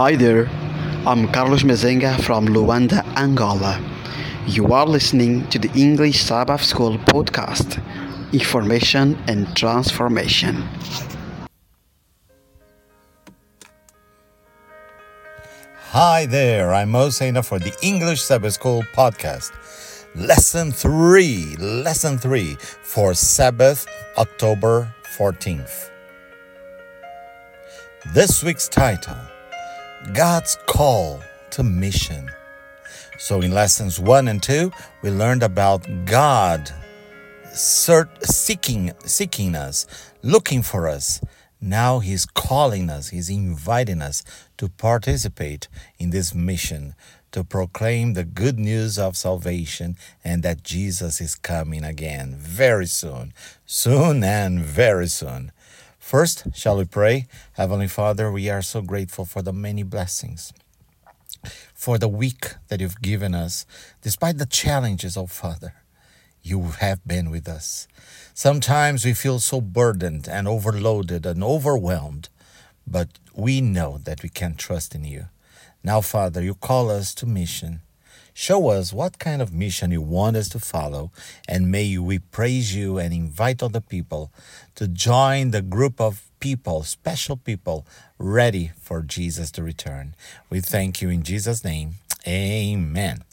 Hi there, I'm Carlos Mezenga from Luanda, Angola. You are listening to the English Sabbath School podcast Information and Transformation. Hi there, I'm Mo for the English Sabbath School podcast. Lesson 3, Lesson 3 for Sabbath, October 14th. This week's title God's Call to Mission. So, in lessons 1 and 2, we learned about God seeking, seeking us, looking for us. Now He's calling us, He's inviting us to participate in this mission to proclaim the good news of salvation and that Jesus is coming again very soon, soon and very soon. First, shall we pray? Heavenly Father, we are so grateful for the many blessings, for the week that you've given us, despite the challenges, oh Father. You have been with us. Sometimes we feel so burdened and overloaded and overwhelmed, but we know that we can trust in you. Now, Father, you call us to mission. Show us what kind of mission you want us to follow, and may we praise you and invite other people to join the group of people, special people, ready for Jesus to return. We thank you in Jesus' name. Amen.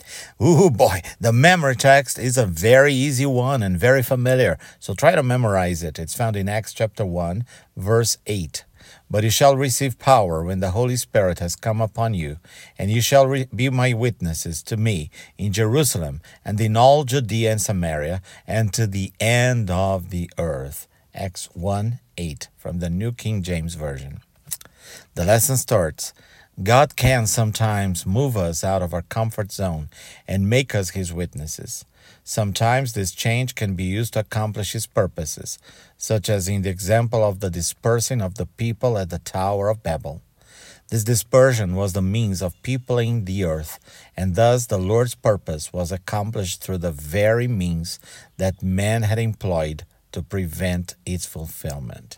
Ooh, boy, the memory text is a very easy one and very familiar. So try to memorize it. It's found in Acts chapter 1, verse 8. But you shall receive power when the Holy Spirit has come upon you, and you shall re- be my witnesses to me in Jerusalem and in all Judea and Samaria and to the end of the earth. Acts 1 8 from the New King James Version. The lesson starts God can sometimes move us out of our comfort zone and make us his witnesses. Sometimes this change can be used to accomplish his purposes, such as in the example of the dispersing of the people at the Tower of Babel. This dispersion was the means of peopling the earth, and thus the Lord's purpose was accomplished through the very means that man had employed to prevent its fulfillment.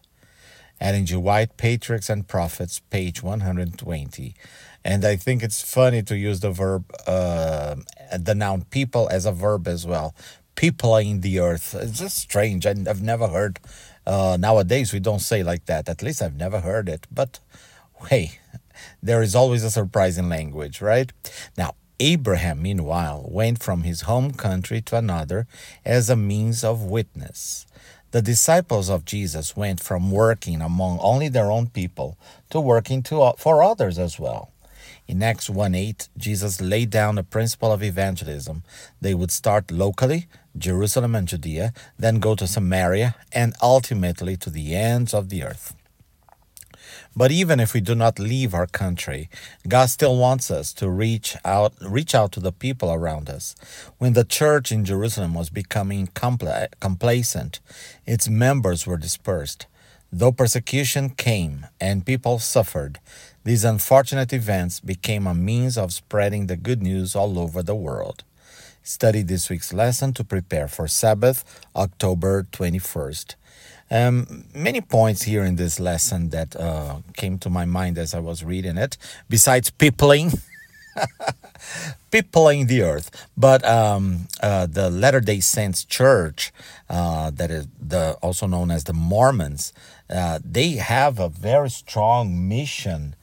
Ellen G. White, Patriarchs and Prophets, page 120. And I think it's funny to use the verb, uh, the noun people as a verb as well. Peopling the earth. It's just strange. I've never heard. Uh, nowadays, we don't say like that. At least I've never heard it. But hey, there is always a surprising language, right? Now, Abraham, meanwhile, went from his home country to another as a means of witness. The disciples of Jesus went from working among only their own people to working to, uh, for others as well. In Acts 1 8, Jesus laid down the principle of evangelism. They would start locally, Jerusalem and Judea, then go to Samaria, and ultimately to the ends of the earth. But even if we do not leave our country, God still wants us to reach out reach out to the people around us. When the church in Jerusalem was becoming compla- complacent, its members were dispersed. Though persecution came and people suffered, these unfortunate events became a means of spreading the good news all over the world. Study this week's lesson to prepare for Sabbath, October 21st. Um, many points here in this lesson that uh, came to my mind as I was reading it, besides peopling. peopling the earth. But um, uh, the Latter Day Saints Church, uh, that is the also known as the Mormons, uh, they have a very strong mission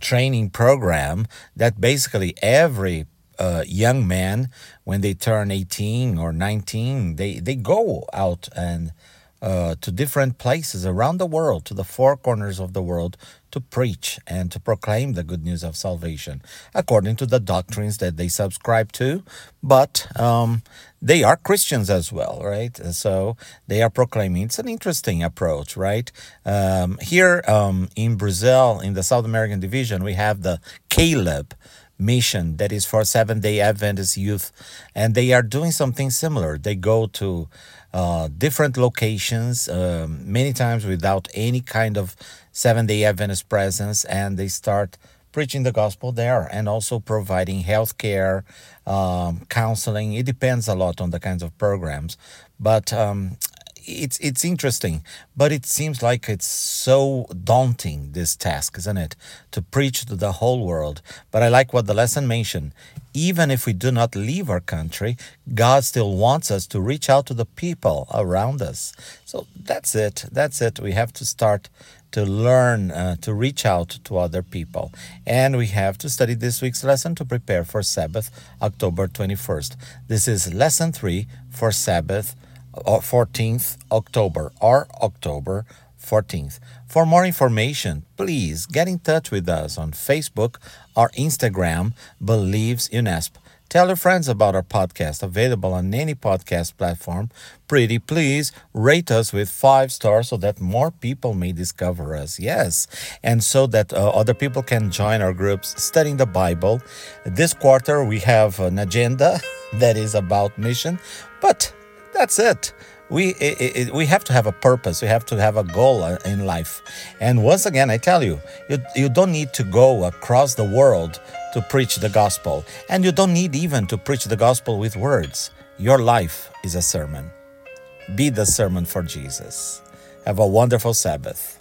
training program that basically every uh, young man, when they turn 18 or 19, they, they go out and uh, to different places around the world, to the four corners of the world, to preach and to proclaim the good news of salvation according to the doctrines that they subscribe to. But um, they are Christians as well, right? So they are proclaiming. It's an interesting approach, right? Um, here um, in Brazil, in the South American division, we have the Caleb mission that is for Seventh day Adventist youth, and they are doing something similar. They go to uh, different locations, um, many times without any kind of Seventh day Adventist presence, and they start preaching the gospel there and also providing health care, um, counseling. It depends a lot on the kinds of programs, but um, it's it's interesting, but it seems like it's so daunting this task, isn't it? To preach to the whole world. But I like what the lesson mentioned. Even if we do not leave our country, God still wants us to reach out to the people around us. So that's it. That's it. We have to start to learn uh, to reach out to other people. And we have to study this week's lesson to prepare for Sabbath, October 21st. This is lesson 3 for Sabbath, 14th uh, October or October 14th. For more information, please get in touch with us on Facebook or Instagram, Believes UNESP. Tell your friends about our podcast, available on any podcast platform. Pretty please rate us with five stars so that more people may discover us. Yes, and so that uh, other people can join our groups studying the Bible. This quarter, we have an agenda that is about mission, but that's it. We it, it, we have to have a purpose. We have to have a goal in life. And once again i tell you, you you don't need to go across the world to preach the gospel. And you don't need even to preach the gospel with words. Your life is a sermon. Be the sermon for jesus. Have a wonderful sabbath